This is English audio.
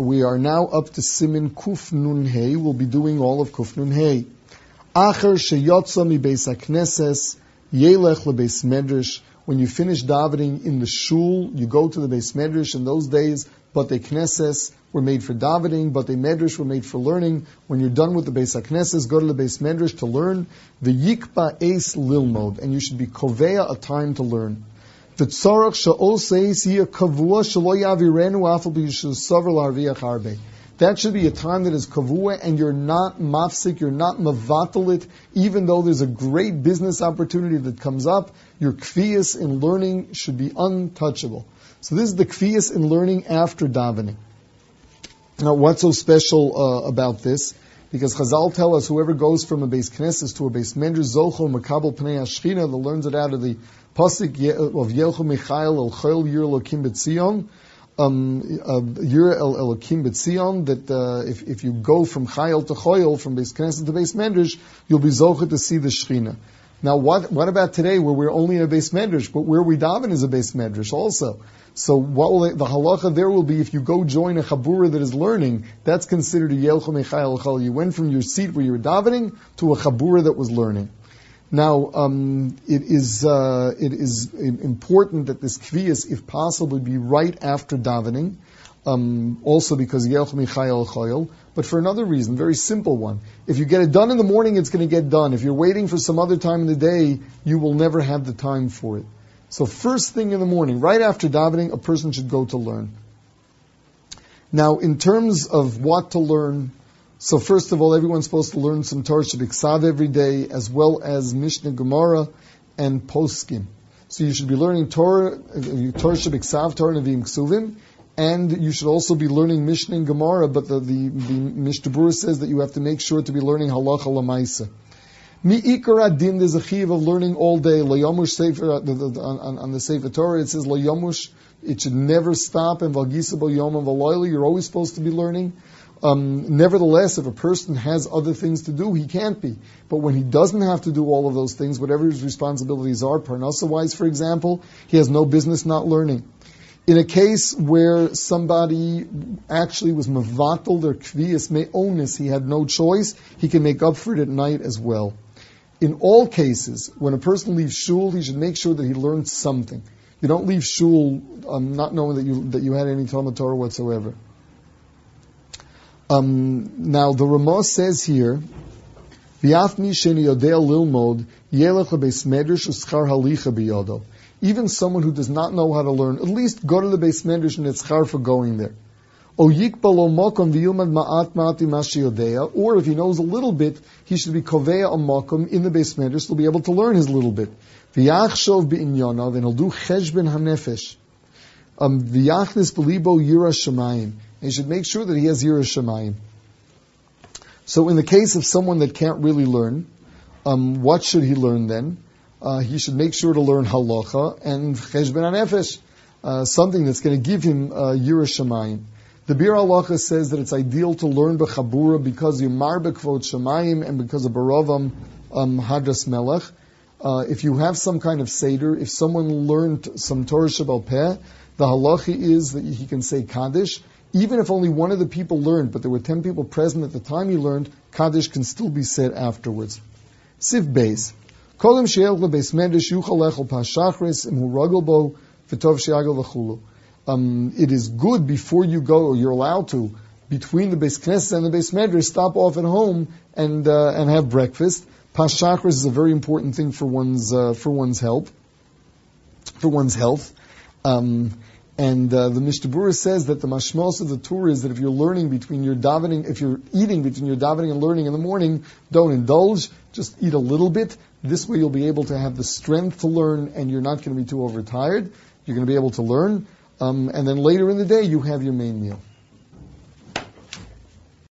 we are now up to Siman Kuf Nun Hey. We'll be doing all of Kuf Nun Hey. Acher sheyotza mi beis hakneses yelech lebeis medrash. When you finish davening in the shul, you go to the beis medrash. In those days, but the knesses were made for davening, but the medrash were made for learning. When you're done with the beis hakneses, go to the beis medrash to learn. The yikba ace lilmod, and you should be koveya a time to learn. The sha'ol seis kavua shalo yavirenu afal l'arviach. That should be a time that is kavua and you're not mafsik, you're not mavatal even though there's a great business opportunity that comes up, your kfiyas in learning should be untouchable. So this is the kfiyas in learning after davening. Now what's so special uh, about this? Because Chazal tell us whoever goes from a base knesses to a base mendr zochel makabel pnei ashchina that learns it out of the pasuk of Yelchu Michael el Chol Yir Lokim B'Tzion, um, uh, Yir El Elokim B'Tzion, that uh, if, if you go from Chayil to Choyel, from base Knesset to base Medrash, you'll be Zocha to see the Shechina. Now, what, what about today where we're only in a base Medrash, but where we daven is a base Medrash also? So what will it, the halacha there will be if you go join a chabura that is learning, that's considered a yelchom echayel You went from your seat where you were davening to a chabura that was learning. Now, um, it is uh, it is important that this kviyas, if possible, be right after davening. Um, also because Yelch Michayel Choyel, but for another reason, very simple one. If you get it done in the morning, it's going to get done. If you're waiting for some other time in the day, you will never have the time for it. So first thing in the morning, right after davening, a person should go to learn. Now, in terms of what to learn, so first of all, everyone's supposed to learn some Torah Shabbat every day, as well as Mishnah Gemara and Poskim. So you should be learning Torah, Torah Shabbat Torah Nevi'im Ksuvim, and you should also be learning Mishnah and Gemara, but the, the, the Mishnah Berurah says that you have to make sure to be learning Halacha Lamaisa. Mi ikar adin, there's a chiv of learning all day. Layamush sefer on, on the Sefer Torah it says layamush. It should never stop. And valgisa yom and you're always supposed to be learning. Um, nevertheless, if a person has other things to do, he can't be. But when he doesn't have to do all of those things, whatever his responsibilities are, parnasa-wise, for example, he has no business not learning. In a case where somebody actually was mavatal their kvias me'onis, he had no choice, he can make up for it at night as well. In all cases, when a person leaves shul, he should make sure that he learned something. You don't leave shul um, not knowing that you that you had any Talmud Torah whatsoever. Um, now the Ramah says here, Even someone who does not know how to learn, at least go to the base medrash and it's for going there. Or if he knows a little bit, he should be koveya a makom in the base medrash to be able to learn his little bit. V'yachshov bi'inyonav, and he'll do cheshbon hanefesh. Um, v'yachnis belibo yira shemayim he should make sure that he has Yiras Shemayim. So in the case of someone that can't really learn, um, what should he learn then? Uh, he should make sure to learn halacha and cheshben anefesh, uh, something that's going to give him uh, Yiras Shemayim. The Biur Halacha says that it's ideal to learn Bechabura because you marbekvot Shemayim and because of Baravam um, Hadras Melech. Uh, if you have some kind of Seder, if someone learned some Torah Shabbal Peh, the halacha is that he can say Kaddish, even if only one of the people learned, but there were ten people present at the time he learned, Kaddish can still be said afterwards. Seif Beis. Kolim lebeis mendish yuchal pashachris ragelbo v'tov. Um, it is good before you go, or you're allowed to, between the base knesset and the base medrash, stop off at home and uh, and have breakfast. Pashachris is a very important thing for one's uh, for one's health. For one's health. Um, and uh, the Mishnah says that the mashmos of the Torah is that if you're learning between your davening, if you're eating between your davening and learning in the morning, don't indulge. Just eat a little bit. This way you'll be able to have the strength to learn, and you're not going to be too overtired. You're going to be able to learn, um, and then later in the day you have your main meal.